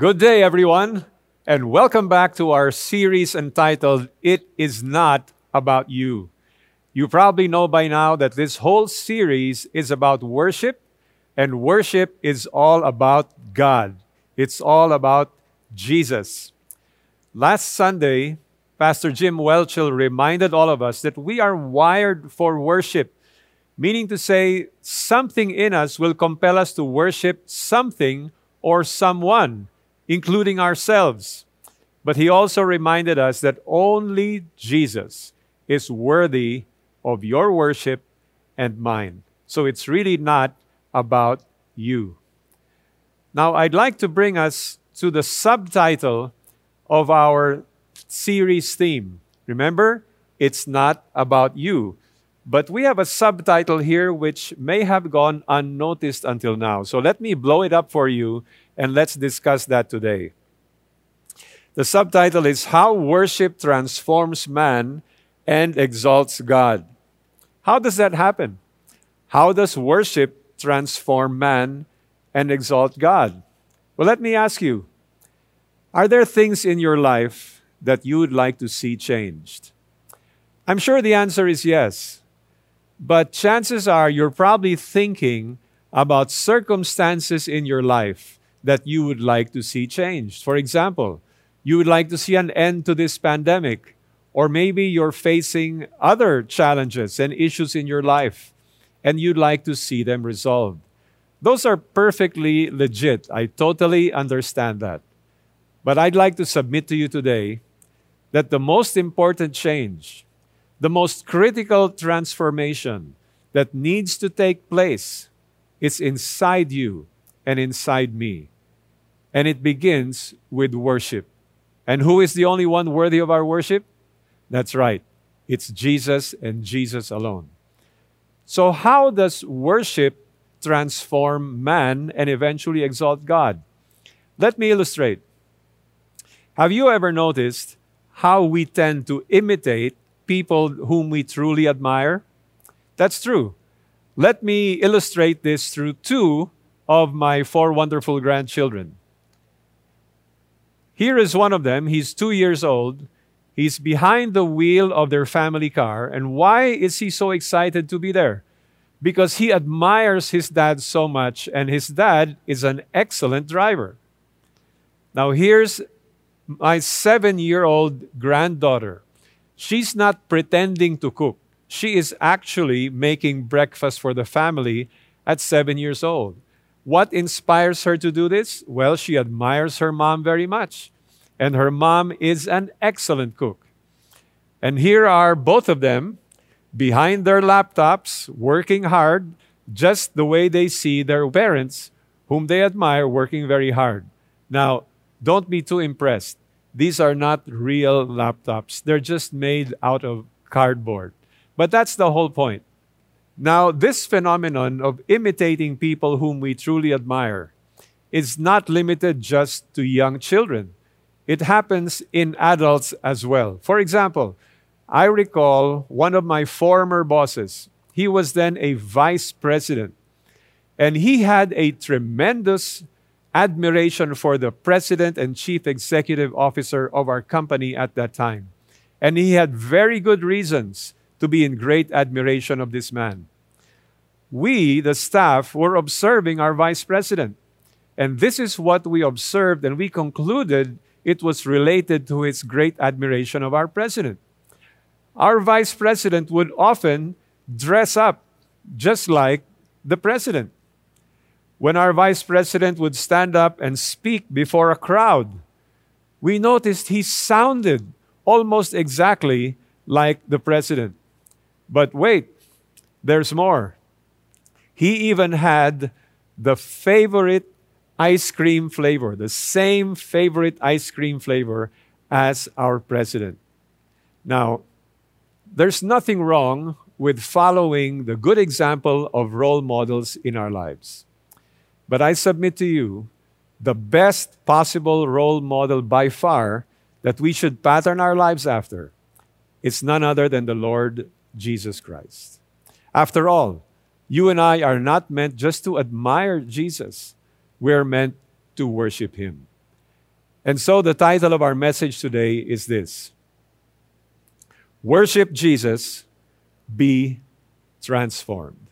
Good day, everyone, and welcome back to our series entitled It Is Not About You. You probably know by now that this whole series is about worship, and worship is all about God. It's all about Jesus. Last Sunday, Pastor Jim Welchel reminded all of us that we are wired for worship, meaning to say, something in us will compel us to worship something or someone, including ourselves. But he also reminded us that only Jesus is worthy of your worship and mine. So it's really not about you. Now, I'd like to bring us to the subtitle of our series theme. Remember, it's not about you. But we have a subtitle here which may have gone unnoticed until now. So let me blow it up for you and let's discuss that today. The subtitle is How Worship Transforms Man and Exalts God. How does that happen? How does worship transform man and exalt God? Well, let me ask you Are there things in your life that you would like to see changed? I'm sure the answer is yes. But chances are you're probably thinking about circumstances in your life that you would like to see changed. For example, you would like to see an end to this pandemic, or maybe you're facing other challenges and issues in your life and you'd like to see them resolved. Those are perfectly legit. I totally understand that. But I'd like to submit to you today that the most important change, the most critical transformation that needs to take place is inside you and inside me. And it begins with worship. And who is the only one worthy of our worship? That's right. It's Jesus and Jesus alone. So, how does worship transform man and eventually exalt God? Let me illustrate. Have you ever noticed how we tend to imitate people whom we truly admire? That's true. Let me illustrate this through two of my four wonderful grandchildren. Here is one of them. He's two years old. He's behind the wheel of their family car. And why is he so excited to be there? Because he admires his dad so much, and his dad is an excellent driver. Now, here's my seven year old granddaughter. She's not pretending to cook, she is actually making breakfast for the family at seven years old. What inspires her to do this? Well, she admires her mom very much. And her mom is an excellent cook. And here are both of them behind their laptops, working hard, just the way they see their parents, whom they admire, working very hard. Now, don't be too impressed. These are not real laptops, they're just made out of cardboard. But that's the whole point. Now, this phenomenon of imitating people whom we truly admire is not limited just to young children. It happens in adults as well. For example, I recall one of my former bosses. He was then a vice president, and he had a tremendous admiration for the president and chief executive officer of our company at that time. And he had very good reasons to be in great admiration of this man. We, the staff, were observing our vice president. And this is what we observed, and we concluded it was related to his great admiration of our president. Our vice president would often dress up just like the president. When our vice president would stand up and speak before a crowd, we noticed he sounded almost exactly like the president. But wait, there's more. He even had the favorite ice cream flavor, the same favorite ice cream flavor as our president. Now, there's nothing wrong with following the good example of role models in our lives. But I submit to you, the best possible role model by far that we should pattern our lives after is none other than the Lord Jesus Christ. After all, you and I are not meant just to admire Jesus, we're meant to worship Him. And so the title of our message today is this Worship Jesus, be transformed.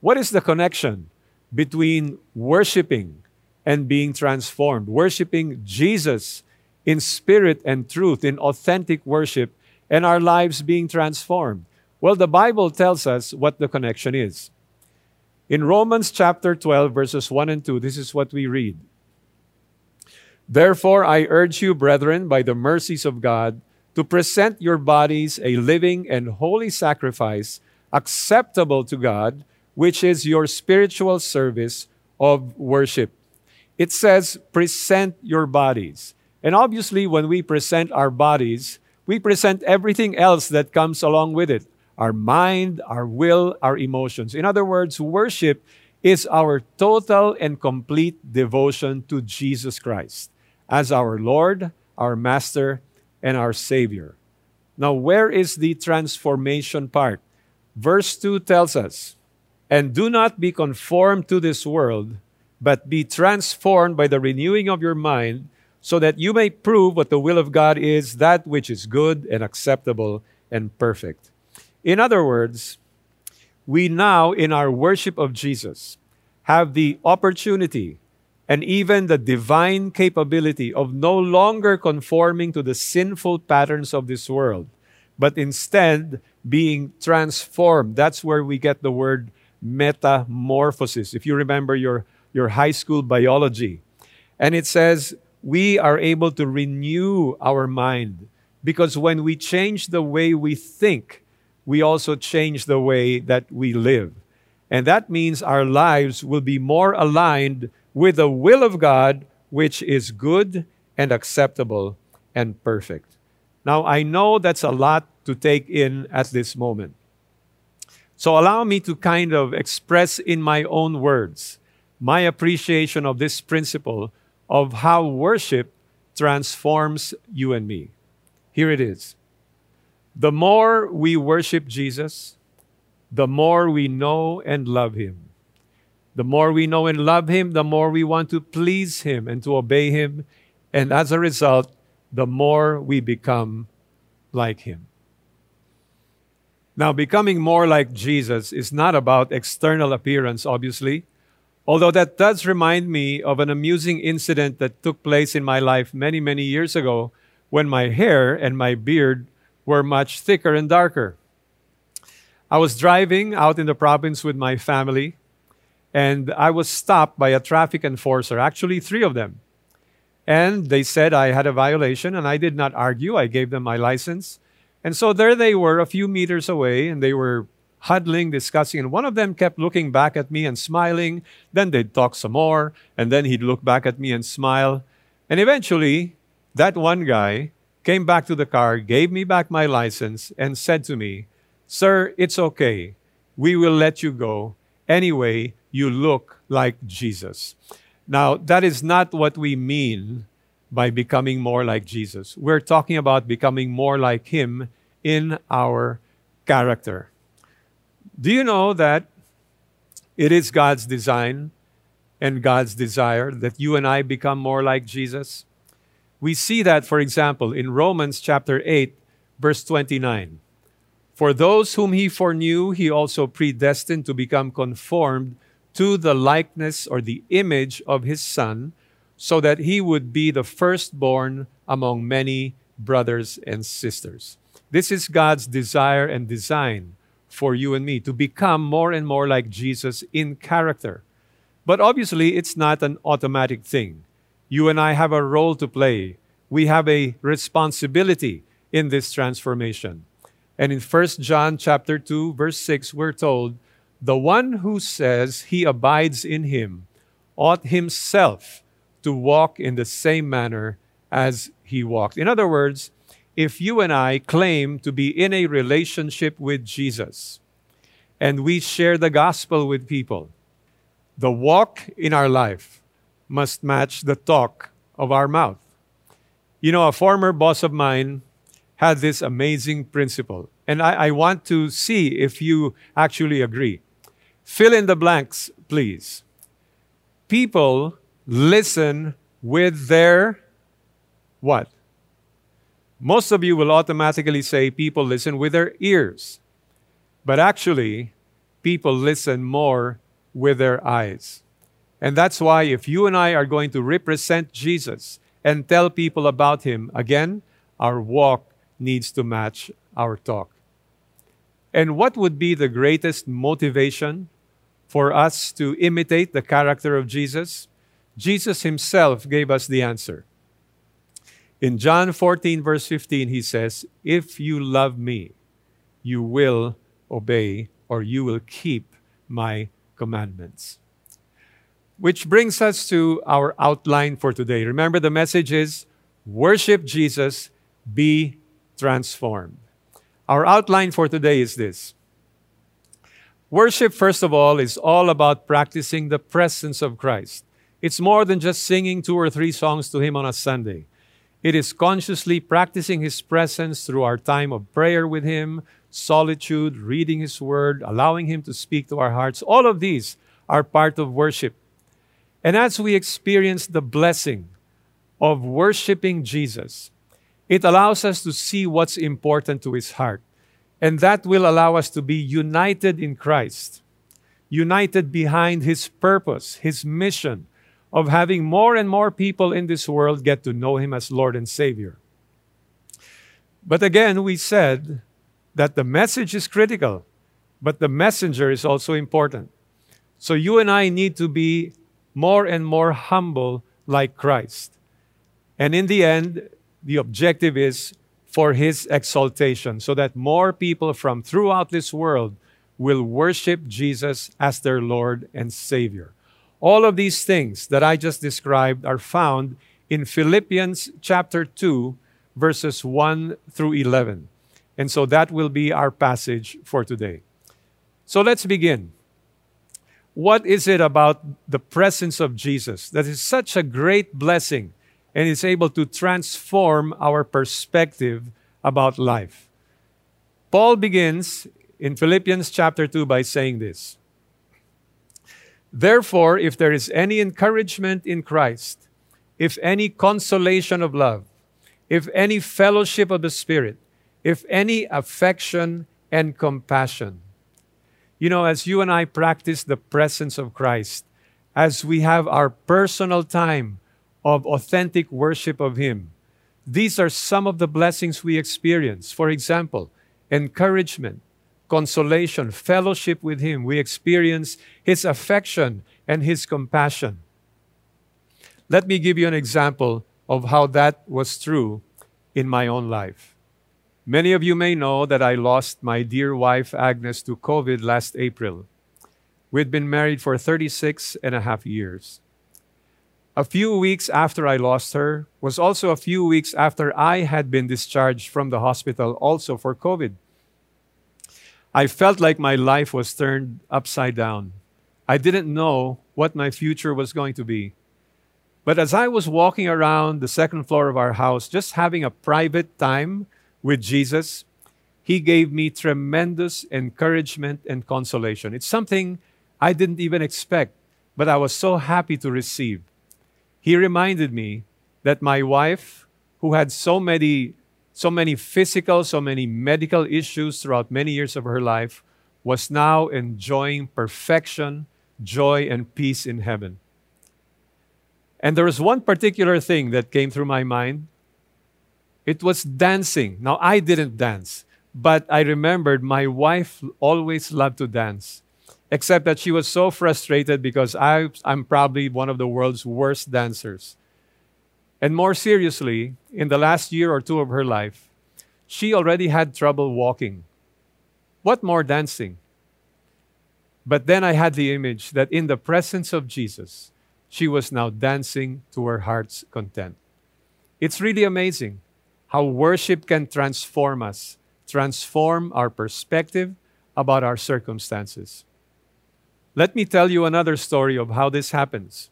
What is the connection between worshiping and being transformed? Worshiping Jesus in spirit and truth, in authentic worship, and our lives being transformed. Well, the Bible tells us what the connection is. In Romans chapter 12, verses 1 and 2, this is what we read. Therefore, I urge you, brethren, by the mercies of God, to present your bodies a living and holy sacrifice, acceptable to God, which is your spiritual service of worship. It says, present your bodies. And obviously, when we present our bodies, we present everything else that comes along with it our mind, our will, our emotions. In other words, worship is our total and complete devotion to Jesus Christ as our Lord, our Master, and our Savior. Now, where is the transformation part? Verse 2 tells us, And do not be conformed to this world, but be transformed by the renewing of your mind so that you may prove what the will of God is, that which is good and acceptable and perfect. In other words, we now, in our worship of Jesus, have the opportunity and even the divine capability of no longer conforming to the sinful patterns of this world, but instead being transformed. That's where we get the word metamorphosis. If you remember your, your high school biology, and it says, we are able to renew our mind. Because when we change the way we think, we also change the way that we live. And that means our lives will be more aligned with the will of God, which is good and acceptable and perfect. Now, I know that's a lot to take in at this moment. So, allow me to kind of express in my own words my appreciation of this principle of how worship transforms you and me. Here it is. The more we worship Jesus, the more we know and love Him. The more we know and love Him, the more we want to please Him and to obey Him. And as a result, the more we become like Him. Now, becoming more like Jesus is not about external appearance, obviously. Although that does remind me of an amusing incident that took place in my life many, many years ago when my hair and my beard were much thicker and darker. I was driving out in the province with my family, and I was stopped by a traffic enforcer, actually, three of them. And they said I had a violation, and I did not argue. I gave them my license. And so there they were, a few meters away, and they were huddling, discussing, and one of them kept looking back at me and smiling. Then they'd talk some more, and then he'd look back at me and smile. And eventually, that one guy came back to the car, gave me back my license, and said to me, Sir, it's okay. We will let you go. Anyway, you look like Jesus. Now, that is not what we mean by becoming more like Jesus. We're talking about becoming more like Him in our character. Do you know that it is God's design and God's desire that you and I become more like Jesus? We see that, for example, in Romans chapter 8, verse 29. For those whom he foreknew, he also predestined to become conformed to the likeness or the image of his Son, so that he would be the firstborn among many brothers and sisters. This is God's desire and design for you and me to become more and more like Jesus in character. But obviously, it's not an automatic thing. You and I have a role to play. We have a responsibility in this transformation. And in 1 John chapter 2 verse 6 we're told, "The one who says he abides in him ought himself to walk in the same manner as he walked." In other words, if you and I claim to be in a relationship with Jesus and we share the gospel with people, the walk in our life must match the talk of our mouth. You know, a former boss of mine had this amazing principle, and I, I want to see if you actually agree. Fill in the blanks, please. People listen with their what? Most of you will automatically say people listen with their ears. But actually, people listen more with their eyes. And that's why if you and I are going to represent Jesus and tell people about him, again, our walk needs to match our talk. And what would be the greatest motivation for us to imitate the character of Jesus? Jesus himself gave us the answer. In John 14, verse 15, he says, If you love me, you will obey or you will keep my commandments. Which brings us to our outline for today. Remember, the message is worship Jesus, be transformed. Our outline for today is this Worship, first of all, is all about practicing the presence of Christ. It's more than just singing two or three songs to Him on a Sunday. It is consciously practicing His presence through our time of prayer with Him, solitude, reading His Word, allowing Him to speak to our hearts. All of these are part of worship. And as we experience the blessing of worshiping Jesus, it allows us to see what's important to His heart. And that will allow us to be united in Christ, united behind His purpose, His mission of having more and more people in this world get to know Him as Lord and Savior. But again, we said that the message is critical, but the messenger is also important. So you and I need to be more and more humble like Christ. And in the end, the objective is for his exaltation, so that more people from throughout this world will worship Jesus as their Lord and Savior. All of these things that I just described are found in Philippians chapter 2, verses 1 through 11. And so that will be our passage for today. So let's begin. What is it about the presence of Jesus that is such a great blessing and is able to transform our perspective about life. Paul begins in Philippians chapter 2 by saying this Therefore, if there is any encouragement in Christ, if any consolation of love, if any fellowship of the Spirit, if any affection and compassion. You know, as you and I practice the presence of Christ, as we have our personal time of authentic worship of Him. These are some of the blessings we experience. For example, encouragement, consolation, fellowship with Him. We experience His affection and His compassion. Let me give you an example of how that was true in my own life. Many of you may know that I lost my dear wife Agnes to COVID last April. We'd been married for 36 and a half years. A few weeks after I lost her was also a few weeks after I had been discharged from the hospital, also for COVID. I felt like my life was turned upside down. I didn't know what my future was going to be. But as I was walking around the second floor of our house, just having a private time with Jesus, He gave me tremendous encouragement and consolation. It's something I didn't even expect, but I was so happy to receive he reminded me that my wife, who had so many, so many physical, so many medical issues throughout many years of her life, was now enjoying perfection, joy, and peace in heaven. And there was one particular thing that came through my mind. It was dancing. Now, I didn't dance, but I remembered my wife always loved to dance except that she was so frustrated because I, I'm probably one of the world's worst dancers. And more seriously, in the last year or two of her life, she already had trouble walking. What more dancing? But then I had the image that in the presence of Jesus, she was now dancing to her heart's content. It's really amazing how worship can transform us, transform our perspective about our circumstances. Let me tell you another story of how this happens.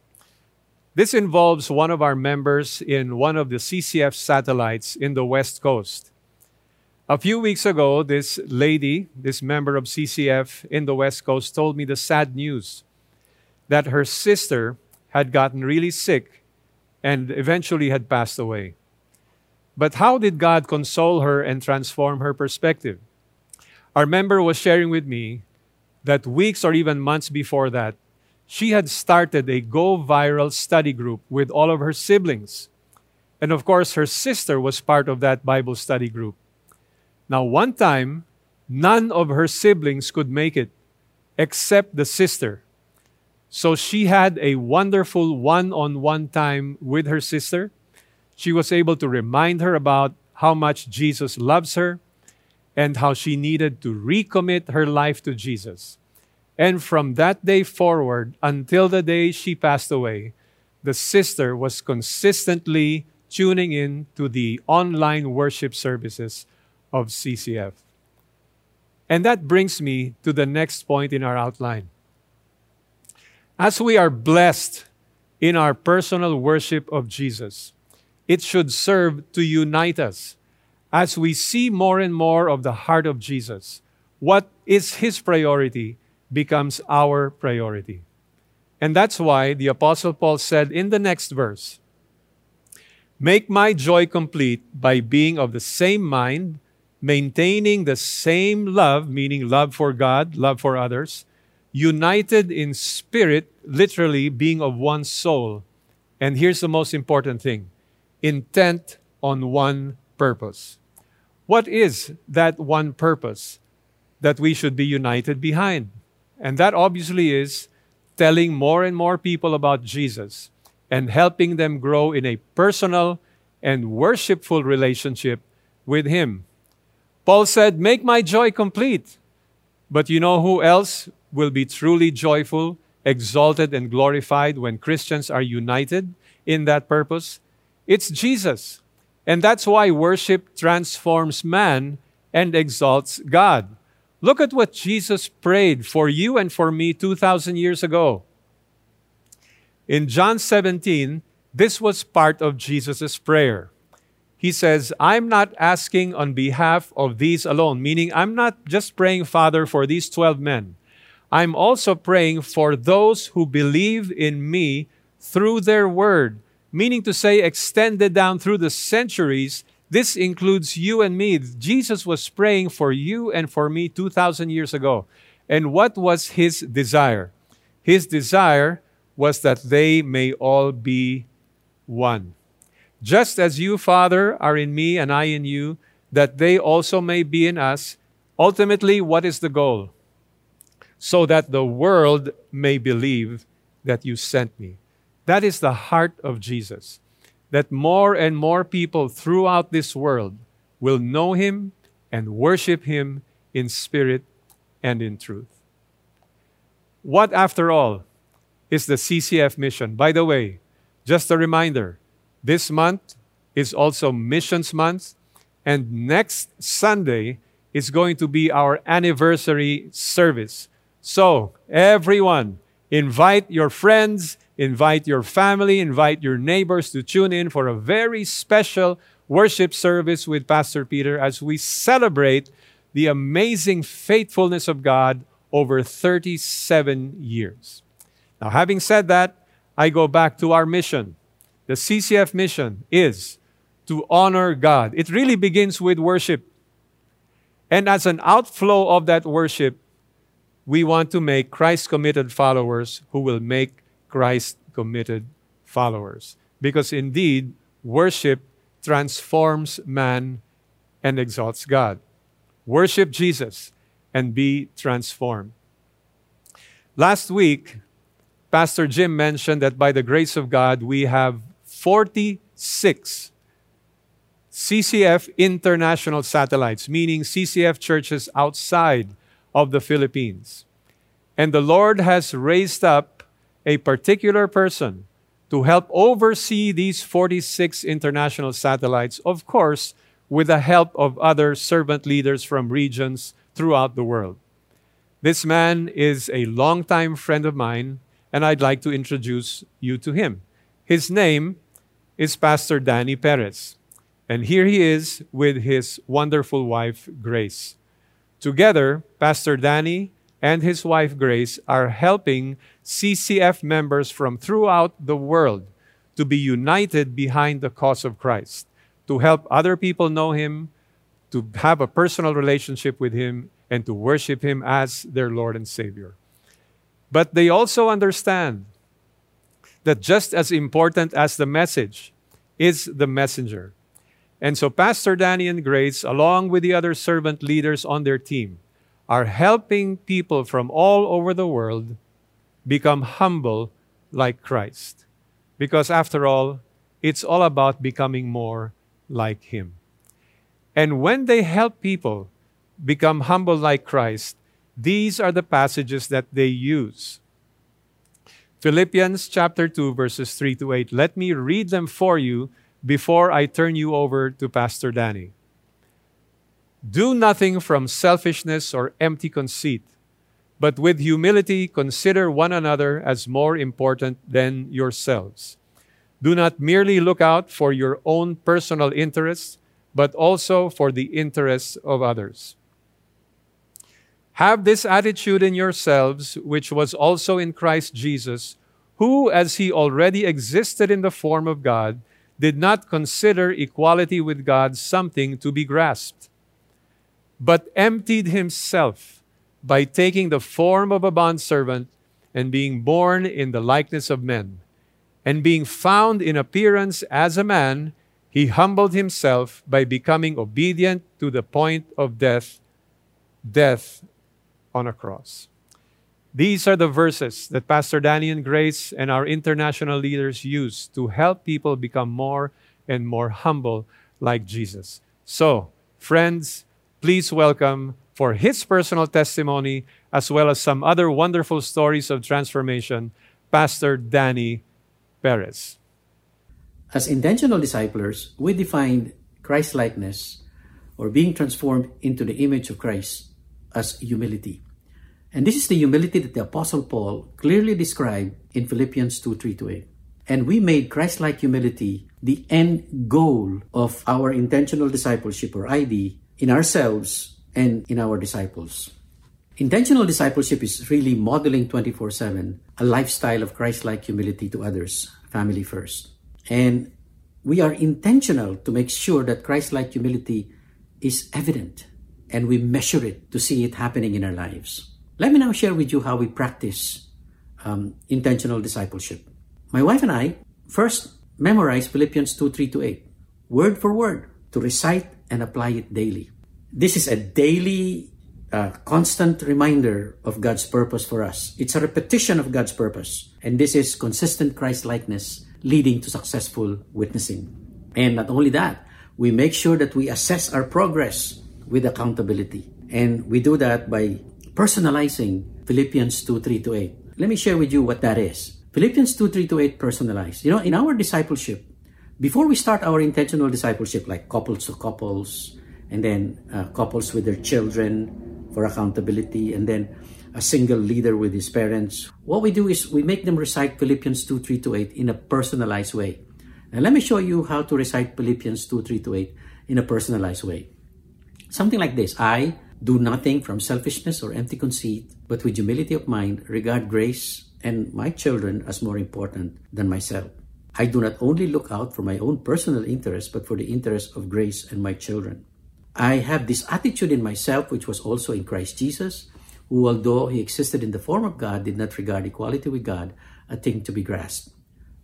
This involves one of our members in one of the CCF satellites in the West Coast. A few weeks ago, this lady, this member of CCF in the West Coast, told me the sad news that her sister had gotten really sick and eventually had passed away. But how did God console her and transform her perspective? Our member was sharing with me that weeks or even months before that, she had started a Go Viral study group with all of her siblings. And of course, her sister was part of that Bible study group. Now, one time, none of her siblings could make it except the sister. So she had a wonderful one on one time with her sister. She was able to remind her about how much Jesus loves her and how she needed to recommit her life to Jesus. And from that day forward until the day she passed away, the sister was consistently tuning in to the online worship services of CCF. And that brings me to the next point in our outline. As we are blessed in our personal worship of Jesus, it should serve to unite us as we see more and more of the heart of Jesus. What is his priority becomes our priority. And that's why the Apostle Paul said in the next verse Make my joy complete by being of the same mind, maintaining the same love, meaning love for God, love for others, united in spirit, literally being of one soul. And here's the most important thing intent on one purpose. What is that one purpose that we should be united behind? And that obviously is telling more and more people about Jesus and helping them grow in a personal and worshipful relationship with Him. Paul said, Make my joy complete. But you know who else will be truly joyful, exalted, and glorified when Christians are united in that purpose? It's Jesus. And that's why worship transforms man and exalts God. Look at what Jesus prayed for you and for me 2,000 years ago. In John 17, this was part of Jesus' prayer. He says, I'm not asking on behalf of these alone, meaning I'm not just praying, Father, for these 12 men. I'm also praying for those who believe in me through their word, meaning to say, extended down through the centuries this includes you and me. Jesus was praying for you and for me 2,000 years ago. And what was his desire? His desire was that they may all be one. Just as you, Father, are in me and I in you, that they also may be in us. Ultimately, what is the goal? So that the world may believe that you sent me. That is the heart of Jesus that more and more people throughout this world will know Him and worship Him in spirit and in truth. What, after all, is the CCF mission? By the way, just a reminder this month is also Missions Month, and next Sunday is going to be our anniversary service. So, everyone, invite your friends Invite your family, invite your neighbors to tune in for a very special worship service with Pastor Peter as we celebrate the amazing faithfulness of God over 37 years. Now, having said that, I go back to our mission. The CCF mission is to honor God. It really begins with worship. And as an outflow of that worship, we want to make Christ committed followers who will make Christ committed followers. Because indeed, worship transforms man and exalts God. Worship Jesus and be transformed. Last week, Pastor Jim mentioned that by the grace of God, we have 46 CCF international satellites, meaning CCF churches outside of the Philippines. And the Lord has raised up a particular person to help oversee these 46 international satellites, of course, with the help of other servant leaders from regions throughout the world. This man is a longtime friend of mine, and I'd like to introduce you to him. His name is Pastor Danny Perez, and here he is with his wonderful wife, Grace. Together, Pastor Danny and his wife Grace are helping CCF members from throughout the world to be united behind the cause of Christ, to help other people know Him, to have a personal relationship with Him, and to worship Him as their Lord and Savior. But they also understand that just as important as the message is the messenger. And so, Pastor Danny and Grace, along with the other servant leaders on their team, are helping people from all over the world become humble like Christ. Because after all, it's all about becoming more like Him. And when they help people become humble like Christ, these are the passages that they use. Philippians chapter 2, verses 3 to 8. Let me read them for you before I turn you over to Pastor Danny. Do nothing from selfishness or empty conceit, but with humility consider one another as more important than yourselves. Do not merely look out for your own personal interests, but also for the interests of others. Have this attitude in yourselves, which was also in Christ Jesus, who, as he already existed in the form of God, did not consider equality with God something to be grasped, but emptied himself by taking the form of a bondservant and being born in the likeness of men. And being found in appearance as a man, he humbled himself by becoming obedient to the point of death, death on a cross. These are the verses that Pastor Danny and Grace and our international leaders use to help people become more and more humble like Jesus. So, friends, please welcome for his personal testimony as well as some other wonderful stories of transformation, Pastor Danny Perez. As intentional disciples, we defined Christ likeness or being transformed into the image of Christ as humility. And this is the humility that the Apostle Paul clearly described in Philippians 2 3 to 8. And we made Christ like humility the end goal of our intentional discipleship or ID in ourselves and in our disciples. Intentional discipleship is really modeling 24 7 a lifestyle of Christ like humility to others, family first. And we are intentional to make sure that Christ like humility is evident and we measure it to see it happening in our lives. Let me now share with you how we practice um, intentional discipleship. My wife and I first memorize Philippians 2 3 to 8, word for word, to recite and apply it daily. This is a daily, uh, constant reminder of God's purpose for us. It's a repetition of God's purpose. And this is consistent Christ likeness leading to successful witnessing. And not only that, we make sure that we assess our progress with accountability. And we do that by personalizing Philippians 2 3 to 8. Let me share with you what that is. Philippians 2 3 to 8 personalized. You know, in our discipleship, before we start our intentional discipleship, like couples to couples, and then uh, couples with their children for accountability, and then a single leader with his parents, what we do is we make them recite Philippians 2 3 to 8 in a personalized way. Now, let me show you how to recite Philippians 2 3 to 8 in a personalized way. Something like this I, do nothing from selfishness or empty conceit, but with humility of mind, regard grace and my children as more important than myself. I do not only look out for my own personal interest, but for the interest of grace and my children. I have this attitude in myself, which was also in Christ Jesus, who, although he existed in the form of God, did not regard equality with God a thing to be grasped,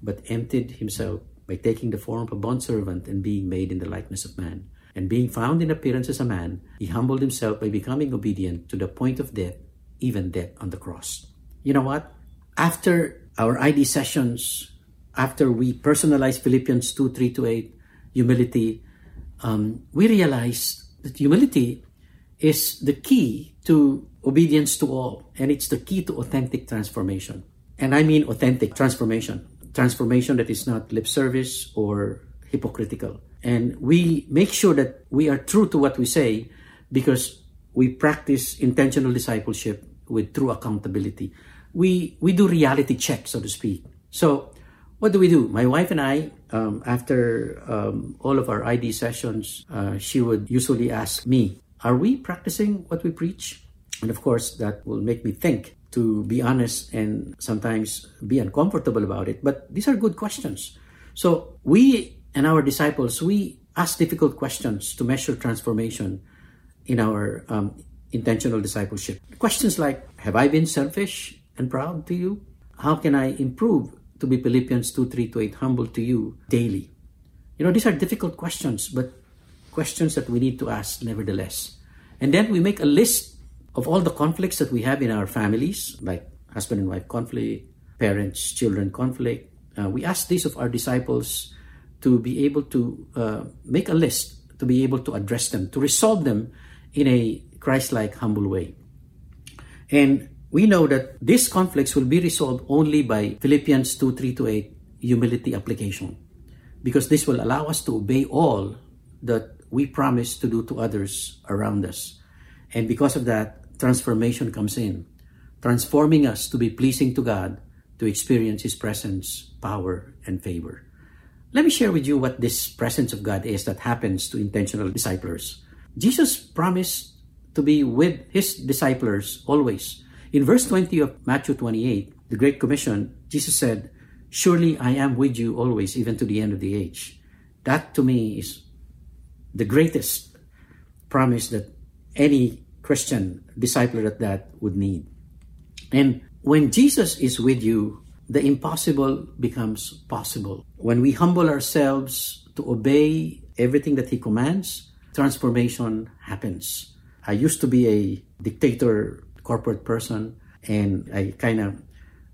but emptied himself by taking the form of a bondservant and being made in the likeness of man. And being found in appearance as a man, he humbled himself by becoming obedient to the point of death, even death on the cross. You know what? After our ID sessions, after we personalized Philippians 2 3 to 8, humility, um, we realized that humility is the key to obedience to all, and it's the key to authentic transformation. And I mean authentic transformation, transformation that is not lip service or hypocritical. And we make sure that we are true to what we say because we practice intentional discipleship with true accountability. We, we do reality check, so to speak. So, what do we do? My wife and I, um, after um, all of our ID sessions, uh, she would usually ask me, Are we practicing what we preach? And of course, that will make me think to be honest and sometimes be uncomfortable about it. But these are good questions. So, we and our disciples, we ask difficult questions to measure transformation in our um, intentional discipleship. Questions like Have I been selfish and proud to you? How can I improve to be Philippians 2 3 to 8 humble to you daily? You know, these are difficult questions, but questions that we need to ask nevertheless. And then we make a list of all the conflicts that we have in our families, like husband and wife conflict, parents children conflict. Uh, we ask these of our disciples to be able to uh, make a list, to be able to address them, to resolve them in a Christ like, humble way. And we know that these conflicts will be resolved only by Philippians 2 3 to 8 humility application, because this will allow us to obey all that we promise to do to others around us. And because of that, transformation comes in, transforming us to be pleasing to God, to experience His presence, power, and favor. Let me share with you what this presence of God is that happens to intentional disciples. Jesus promised to be with his disciples always. In verse 20 of Matthew 28, the Great Commission, Jesus said, Surely I am with you always, even to the end of the age. That to me is the greatest promise that any Christian disciple at that would need. And when Jesus is with you, the impossible becomes possible. When we humble ourselves to obey everything that He commands, transformation happens. I used to be a dictator corporate person, and I kind of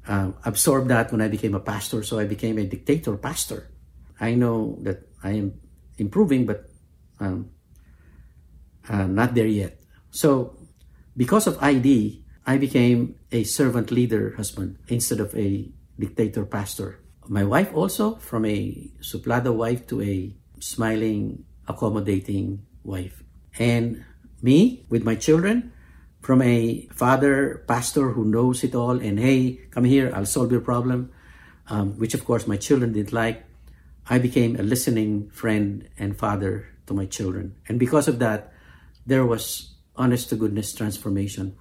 uh, absorbed that when I became a pastor. So I became a dictator pastor. I know that I am improving, but um, uh, not there yet. So because of ID, I became a servant leader husband instead of a dictator pastor. My wife also, from a suplada wife to a smiling, accommodating wife. And me with my children, from a father pastor who knows it all and hey, come here, I'll solve your problem, um, which of course my children didn't like. I became a listening friend and father to my children. And because of that, there was honest to goodness transformation.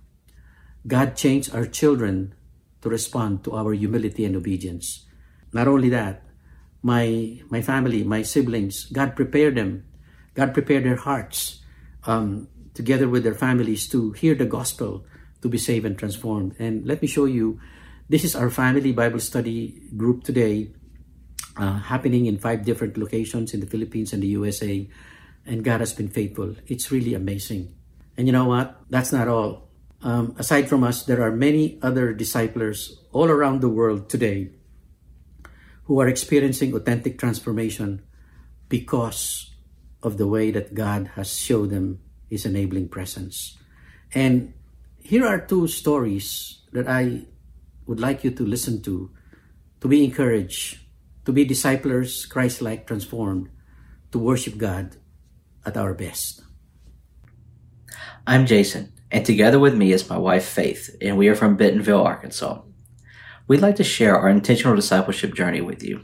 God changed our children to respond to our humility and obedience. Not only that, my my family, my siblings, God prepared them God prepared their hearts um, together with their families to hear the gospel, to be saved and transformed. And let me show you this is our family Bible study group today, uh, happening in five different locations in the Philippines and the USA. And God has been faithful. It's really amazing. And you know what? That's not all. Um, aside from us, there are many other disciplers all around the world today who are experiencing authentic transformation because of the way that God has showed them His enabling presence. And here are two stories that I would like you to listen to, to be encouraged, to be disciples, Christ like, transformed, to worship God at our best. I'm Jason, and together with me is my wife Faith, and we are from Bentonville, Arkansas. We'd like to share our intentional discipleship journey with you.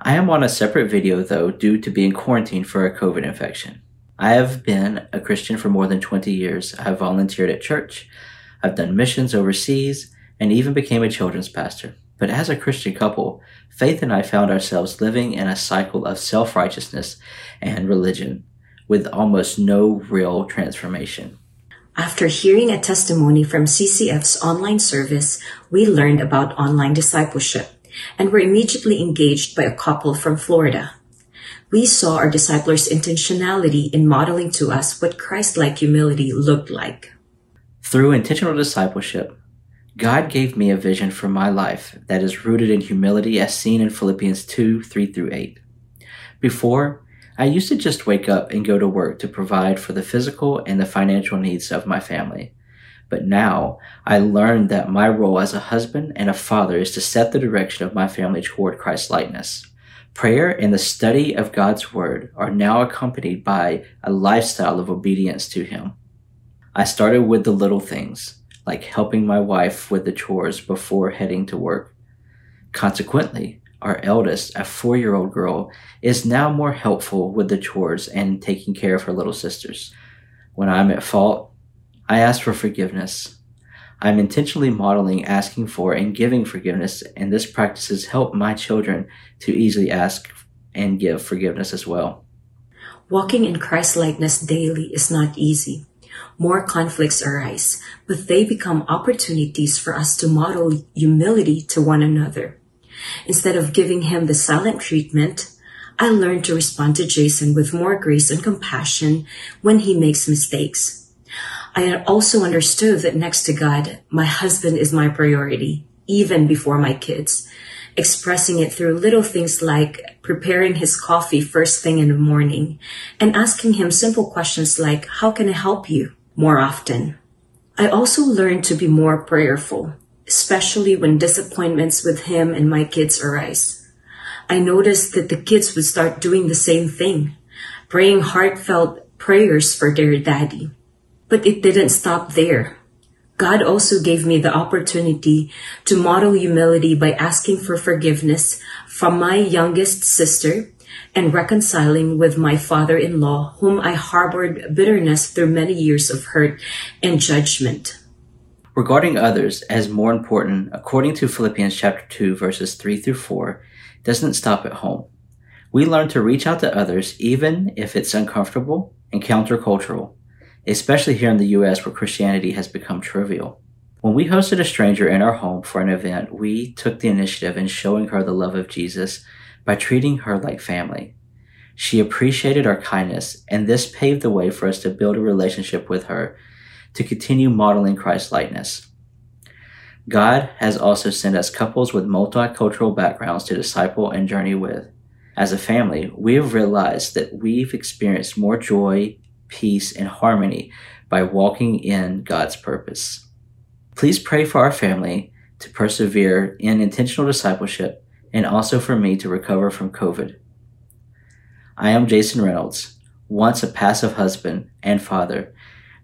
I am on a separate video though due to being quarantined for a COVID infection. I have been a Christian for more than 20 years. I have volunteered at church. I've done missions overseas and even became a children's pastor. But as a Christian couple, Faith and I found ourselves living in a cycle of self-righteousness and religion with almost no real transformation. After hearing a testimony from CCF's online service, we learned about online discipleship and were immediately engaged by a couple from Florida. We saw our disciples' intentionality in modeling to us what Christ-like humility looked like. Through intentional discipleship, God gave me a vision for my life that is rooted in humility as seen in Philippians 2 3 through 8. Before, I used to just wake up and go to work to provide for the physical and the financial needs of my family. But now I learned that my role as a husband and a father is to set the direction of my family toward Christ likeness. Prayer and the study of God's Word are now accompanied by a lifestyle of obedience to Him. I started with the little things, like helping my wife with the chores before heading to work. Consequently, our eldest, a four year old girl, is now more helpful with the chores and taking care of her little sisters. When I'm at fault, I ask for forgiveness. I'm intentionally modeling asking for and giving forgiveness, and this practice has helped my children to easily ask and give forgiveness as well. Walking in Christ likeness daily is not easy. More conflicts arise, but they become opportunities for us to model humility to one another. Instead of giving him the silent treatment, I learned to respond to Jason with more grace and compassion when he makes mistakes. I also understood that next to God, my husband is my priority, even before my kids, expressing it through little things like preparing his coffee first thing in the morning and asking him simple questions like, how can I help you more often? I also learned to be more prayerful, especially when disappointments with him and my kids arise. I noticed that the kids would start doing the same thing, praying heartfelt prayers for their daddy. But it didn't stop there. God also gave me the opportunity to model humility by asking for forgiveness from my youngest sister and reconciling with my father-in-law, whom I harbored bitterness through many years of hurt and judgment. Regarding others as more important, according to Philippians chapter 2 verses 3 through 4, doesn't stop at home. We learn to reach out to others even if it's uncomfortable and countercultural, especially here in the US where Christianity has become trivial. When we hosted a stranger in our home for an event, we took the initiative in showing her the love of Jesus by treating her like family. She appreciated our kindness, and this paved the way for us to build a relationship with her to continue modeling Christ likeness. God has also sent us couples with multicultural backgrounds to disciple and journey with. As a family, we have realized that we've experienced more joy, peace, and harmony by walking in God's purpose. Please pray for our family to persevere in intentional discipleship and also for me to recover from COVID. I am Jason Reynolds, once a passive husband and father,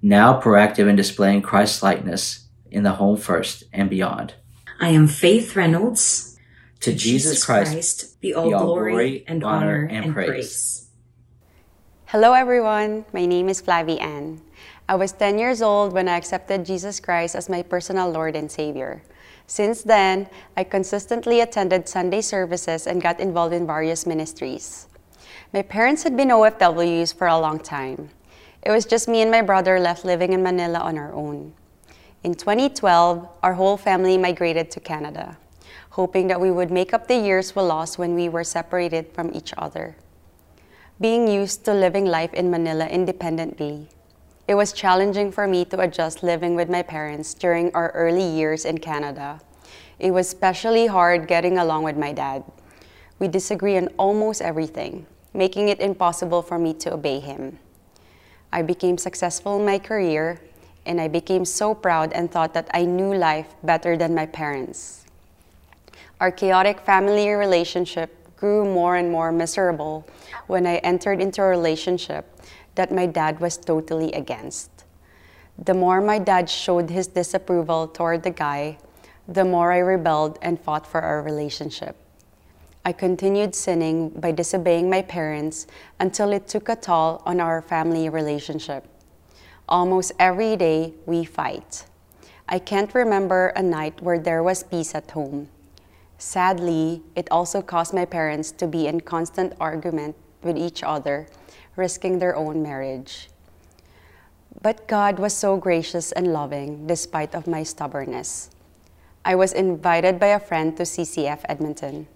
now proactive in displaying Christ's likeness in the home first and beyond. I am Faith Reynolds. To Jesus, Christ, be all, be all glory, glory, and honor, honor and and, praise. praise. Hello, everyone. My name is Flavie Ann. I was 10 years old when I accepted Jesus Christ as my personal Lord and Savior. Since then, I consistently attended Sunday services and got involved in various ministries. My parents had been OFWs for a long time. It was just me and my brother left living in Manila on our own. In 2012, our whole family migrated to Canada, hoping that we would make up the years we lost when we were separated from each other. Being used to living life in Manila independently, it was challenging for me to adjust living with my parents during our early years in Canada. It was especially hard getting along with my dad. We disagree on almost everything, making it impossible for me to obey him. I became successful in my career and I became so proud and thought that I knew life better than my parents. Our chaotic family relationship grew more and more miserable when I entered into a relationship that my dad was totally against. The more my dad showed his disapproval toward the guy, the more I rebelled and fought for our relationship. I continued sinning by disobeying my parents until it took a toll on our family relationship. Almost every day, we fight. I can't remember a night where there was peace at home. Sadly, it also caused my parents to be in constant argument with each other, risking their own marriage. But God was so gracious and loving despite of my stubbornness. I was invited by a friend to CCF Edmonton,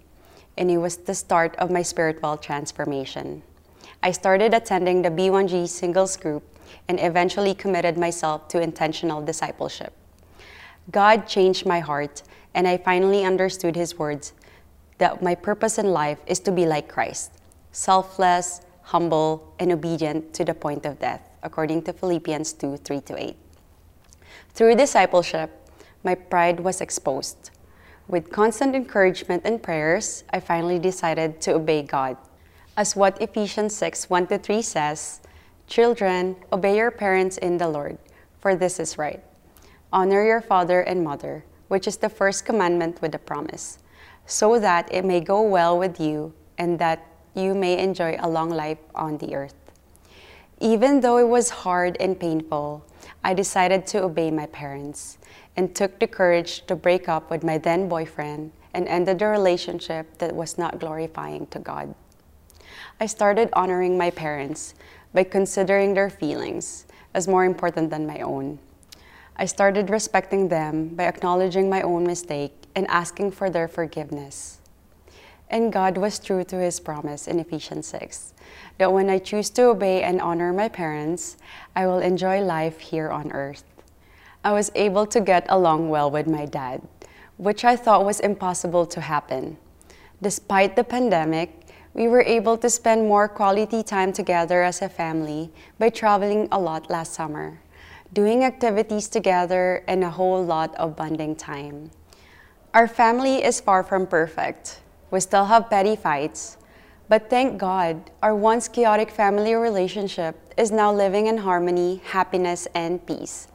and it was the start of my spiritual transformation. I started attending the B1G singles group and eventually committed myself to intentional discipleship. God changed my heart, and I finally understood His words that my purpose in life is to be like Christ, selfless, humble, and obedient to the point of death, according to Philippians 2 3 8. Through discipleship, my pride was exposed. With constant encouragement and prayers, I finally decided to obey God. As what Ephesians 6 1 3 says, Children, obey your parents in the Lord, for this is right. Honor your father and mother, which is the first commandment with a promise, so that it may go well with you and that you may enjoy a long life on the earth. Even though it was hard and painful, I decided to obey my parents and took the courage to break up with my then boyfriend and ended a relationship that was not glorifying to God. I started honoring my parents by considering their feelings as more important than my own. I started respecting them by acknowledging my own mistake and asking for their forgiveness. And God was true to his promise in Ephesians 6 that when I choose to obey and honor my parents, I will enjoy life here on earth. I was able to get along well with my dad, which I thought was impossible to happen. Despite the pandemic, we were able to spend more quality time together as a family by traveling a lot last summer, doing activities together, and a whole lot of bonding time. Our family is far from perfect. We still have petty fights. But thank God, our once chaotic family relationship is now living in harmony, happiness, and peace.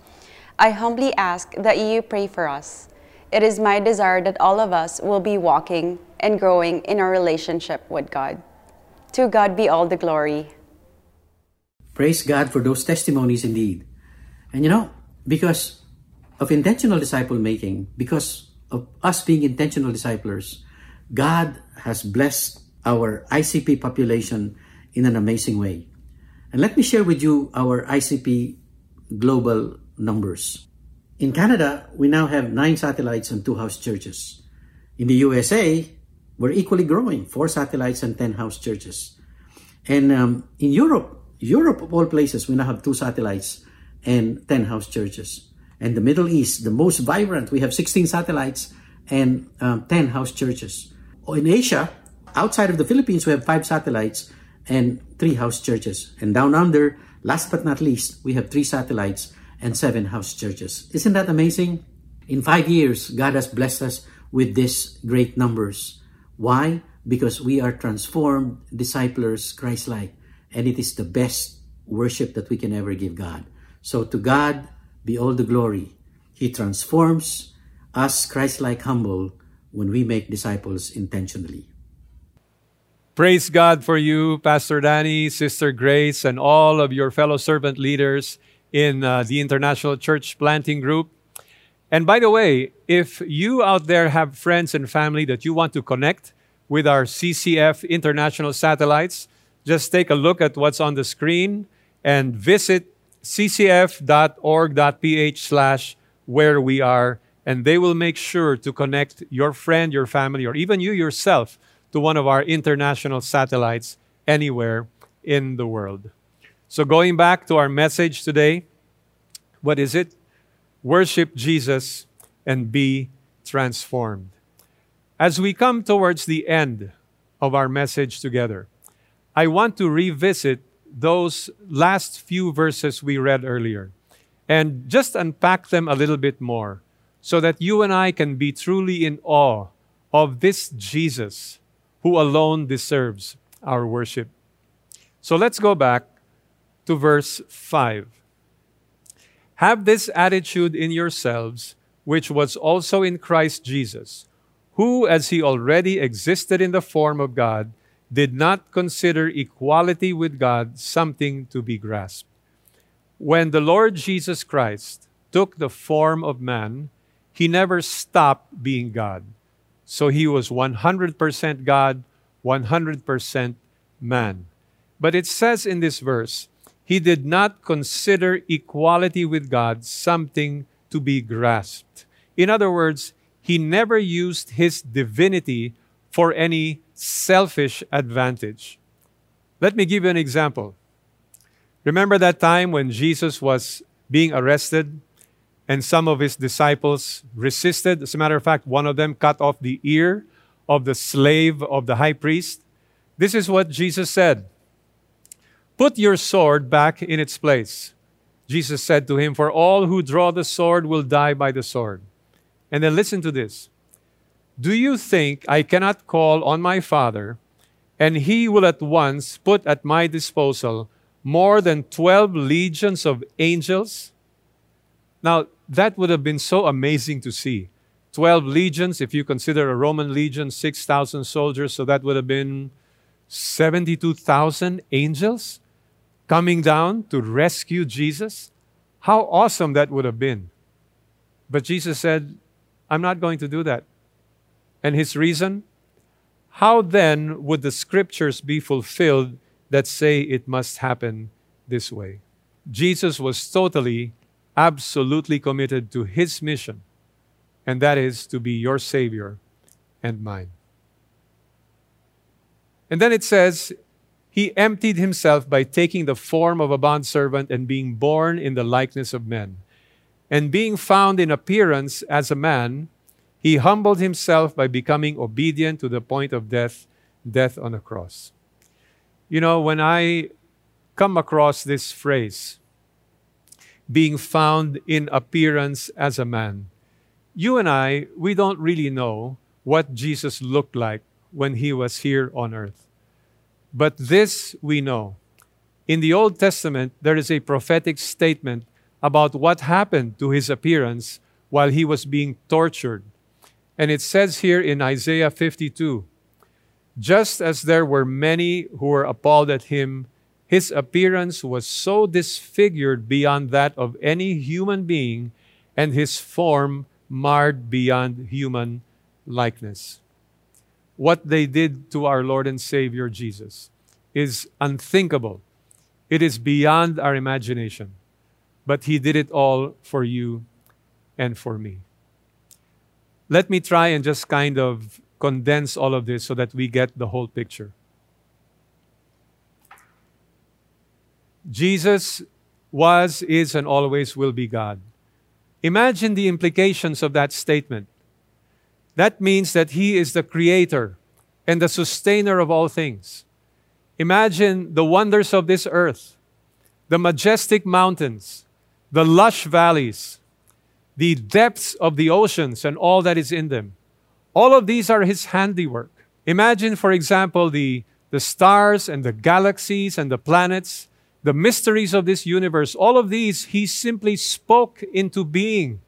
I humbly ask that you pray for us. It is my desire that all of us will be walking and growing in our relationship with God. To God be all the glory. Praise God for those testimonies indeed. And you know, because of intentional disciple making, because of us being intentional disciplers, God has blessed our ICP population in an amazing way. And let me share with you our ICP global numbers. In Canada, we now have nine satellites and two house churches. In the USA, we're equally growing, four satellites and 10 house churches. And um, in Europe, Europe of all places, we now have two satellites and 10 house churches. And the Middle East, the most vibrant, we have 16 satellites and um, 10 house churches. In Asia, outside of the Philippines, we have five satellites and three house churches. And down under, last but not least, we have three satellites and seven house churches. Isn't that amazing? In five years, God has blessed us with these great numbers. Why? Because we are transformed disciples, Christ like, and it is the best worship that we can ever give God. So to God be all the glory. He transforms us Christ like humble when we make disciples intentionally. Praise God for you, Pastor Danny, Sister Grace, and all of your fellow servant leaders in uh, the International Church Planting Group. And by the way, if you out there have friends and family that you want to connect with our CCF international satellites, just take a look at what's on the screen and visit ccf.org.ph slash where we are, and they will make sure to connect your friend, your family, or even you yourself to one of our international satellites anywhere in the world. So, going back to our message today, what is it? Worship Jesus and be transformed. As we come towards the end of our message together, I want to revisit those last few verses we read earlier and just unpack them a little bit more so that you and I can be truly in awe of this Jesus who alone deserves our worship. So let's go back to verse 5. Have this attitude in yourselves, which was also in Christ Jesus, who, as he already existed in the form of God, did not consider equality with God something to be grasped. When the Lord Jesus Christ took the form of man, he never stopped being God. So he was 100% God, 100% man. But it says in this verse, he did not consider equality with God something to be grasped. In other words, he never used his divinity for any selfish advantage. Let me give you an example. Remember that time when Jesus was being arrested and some of his disciples resisted. As a matter of fact, one of them cut off the ear of the slave of the high priest. This is what Jesus said Put your sword back in its place. Jesus said to him, For all who draw the sword will die by the sword. And then listen to this Do you think I cannot call on my Father, and he will at once put at my disposal more than 12 legions of angels? Now, that would have been so amazing to see. 12 legions, if you consider a Roman legion, 6,000 soldiers, so that would have been 72,000 angels coming down to rescue Jesus. How awesome that would have been. But Jesus said, I'm not going to do that. And his reason? how then would the scriptures be fulfilled that say it must happen this way? Jesus was totally, absolutely committed to his mission, and that is to be your Savior and mine. And then it says, He emptied himself by taking the form of a bondservant and being born in the likeness of men. And being found in appearance as a man, he humbled himself by becoming obedient to the point of death, death on a cross. You know, when I come across this phrase, being found in appearance as a man, you and I, we don't really know what Jesus looked like when he was here on earth. But this we know. In the Old Testament, there is a prophetic statement about what happened to his appearance while he was being tortured. And it says here in Isaiah 52 Just as there were many who were appalled at him, his appearance was so disfigured beyond that of any human being, and his form marred beyond human likeness. What they did to our Lord and Savior Jesus is unthinkable. It is beyond our imagination but He did it all for you and for me. Let me try and just kind of condense all of this so that we get the whole picture. Jesus was, is, and always will be God. Imagine the implications of that statement. That means that He is the creator and the sustainer of all things. Imagine the wonders of this earth, the majestic mountains, the lush valleys, the depths of the oceans and all that is in them. All of these are his handiwork. Imagine, for example, the, the stars and the galaxies and the planets, the mysteries of this universe. All of these he simply spoke into being.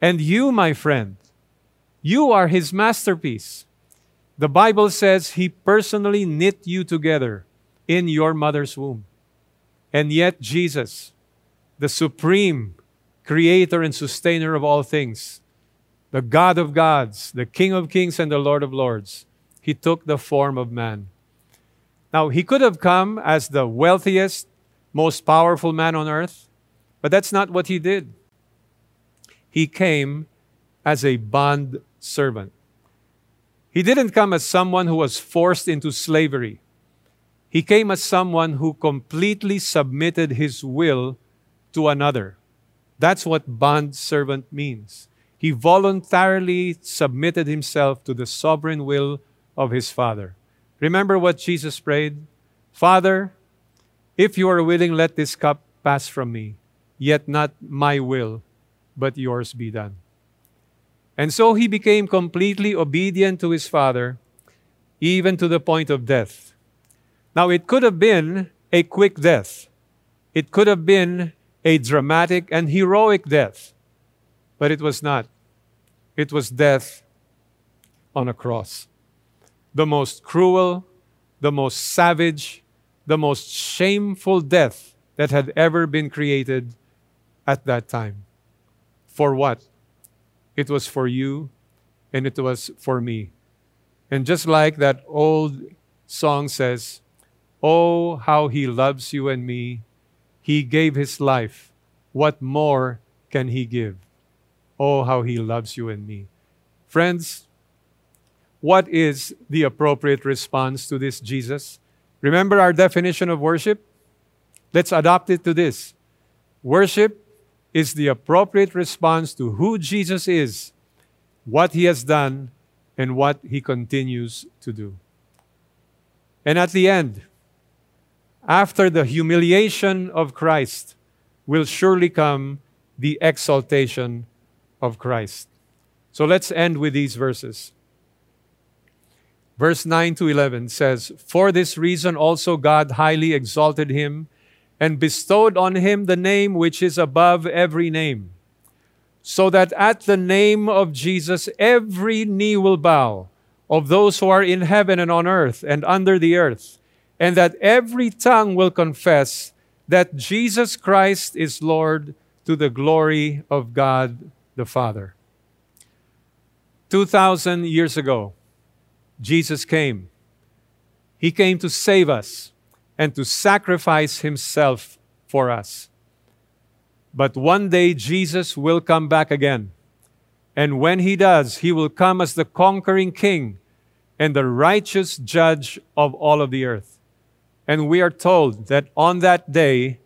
And you, my friend, you are his masterpiece. The Bible says he personally knit you together in your mother's womb. And yet, Jesus, the supreme creator and sustainer of all things, the God of gods, the King of kings, and the Lord of lords. He took the form of man. Now, he could have come as the wealthiest, most powerful man on earth, but that's not what he did. He came as a bond servant. He didn't come as someone who was forced into slavery. He came as someone who completely submitted his will to another. That's what bond servant means. He voluntarily submitted himself to the sovereign will of his Father. Remember what Jesus prayed? Father, if you are willing, let this cup pass from me, yet not my will, but yours be done. And so he became completely obedient to his Father, even to the point of death. Now, it could have been a quick death. It could have been a dramatic and heroic death. But it was not. It was death on a cross. The most cruel, the most savage, the most shameful death that had ever been created at that time. For what? It was for you and it was for me. And just like that old song says, Oh, how he loves you and me he gave his life. What more can he give? Oh, how he loves you and me. Friends, what is the appropriate response to this Jesus? Remember our definition of worship? Let's adopt it to this. Worship is the appropriate response to who Jesus is, what he has done, and what he continues to do. And at the end, after the humiliation of Christ will surely come the exaltation of Christ. So let's end with these verses. Verse 9 to 11 says, For this reason also God highly exalted him and bestowed on him the name which is above every name, so that at the name of Jesus every knee will bow, of those who are in heaven and on earth and under the earth and that every tongue will confess that Jesus Christ is Lord to the glory of God the Father. 2,000 years ago, Jesus came. He came to save us and to sacrifice himself for us. But one day Jesus will come back again. And when he does, he will come as the conquering king and the righteous judge of all of the earth. And we are told that on that day,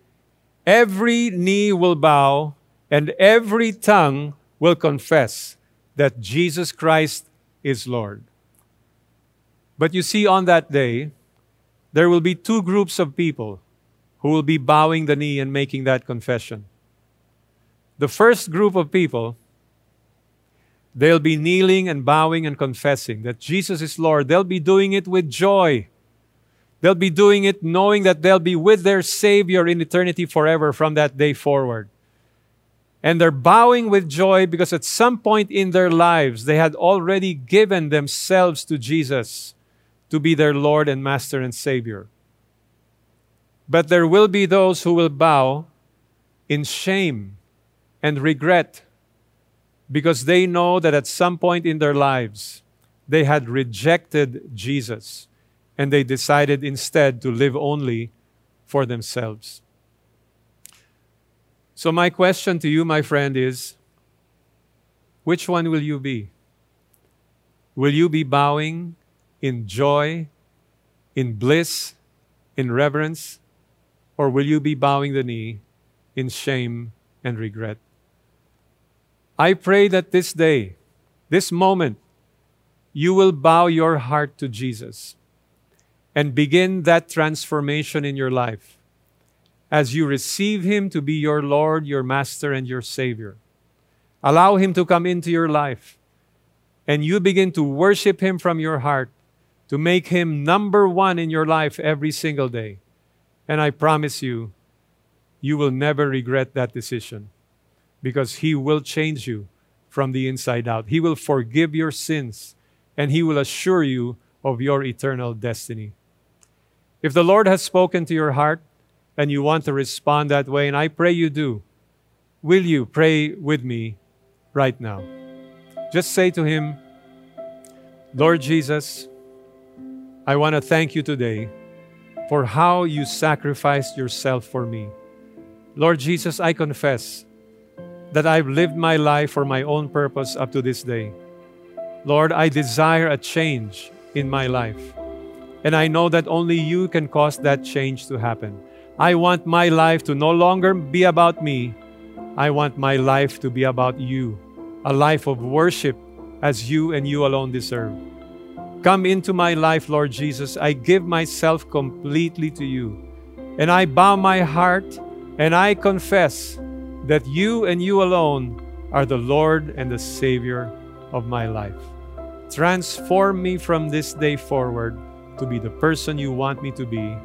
every knee will bow and every tongue will confess that Jesus Christ is Lord. But you see, on that day, there will be two groups of people who will be bowing the knee and making that confession. The first group of people, they'll be kneeling and bowing and confessing that Jesus is Lord. They'll be doing it with joy. They'll be doing it knowing that they'll be with their Savior in eternity forever from that day forward. And they're bowing with joy because at some point in their lives, they had already given themselves to Jesus to be their Lord and Master and Savior. But there will be those who will bow in shame and regret because they know that at some point in their lives they had rejected Jesus and they decided instead to live only for themselves. So, my question to you, my friend, is which one will you be? Will you be bowing in joy, in bliss, in reverence? Or will you be bowing the knee in shame and regret? I pray that this day, this moment, you will bow your heart to Jesus and begin that transformation in your life as you receive Him to be your Lord, your Master, and your Savior. Allow Him to come into your life and you begin to worship Him from your heart to make Him number one in your life every single day. And I promise you, you will never regret that decision because He will change you from the inside out. He will forgive your sins and He will assure you of your eternal destiny. If the Lord has spoken to your heart and you want to respond that way, and I pray you do, will you pray with me right now? Just say to Him, Lord Jesus, I want to thank you today for how you sacrificed yourself for me. Lord Jesus, I confess that I've lived my life for my own purpose up to this day. Lord, I desire a change in my life. And I know that only you can cause that change to happen. I want my life to no longer be about me. I want my life to be about you, a life of worship as you and you alone deserve. Come into my life, Lord Jesus. I give myself completely to you. And I bow my heart and I confess that you and you alone are the Lord and the Savior of my life. Transform me from this day forward to be the person you want me to be.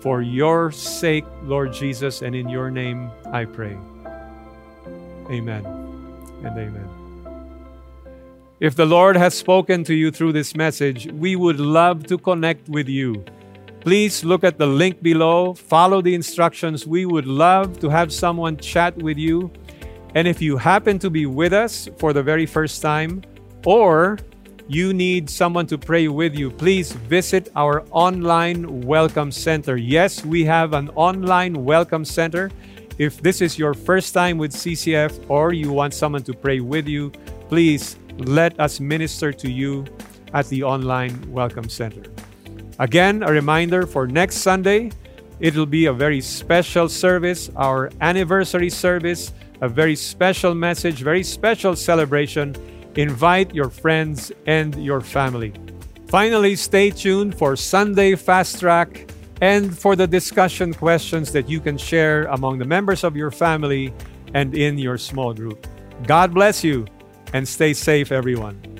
For your sake, Lord Jesus, and in your name I pray. Amen and amen. If the Lord has spoken to you through this message, we would love to connect with you. Please look at the link below, follow the instructions. We would love to have someone chat with you. And if you happen to be with us for the very first time, or you need someone to pray with you, please visit our online welcome center. Yes, we have an online welcome center. If this is your first time with CCF or you want someone to pray with you, please let us minister to you at the online Welcome Center. Again, a reminder for next Sunday, it'll be a very special service, our anniversary service, a very special message, very special celebration. Invite your friends and your family. Finally, stay tuned for Sunday Fast Track and for the discussion questions that you can share among the members of your family and in your small group. God bless you and stay safe, everyone.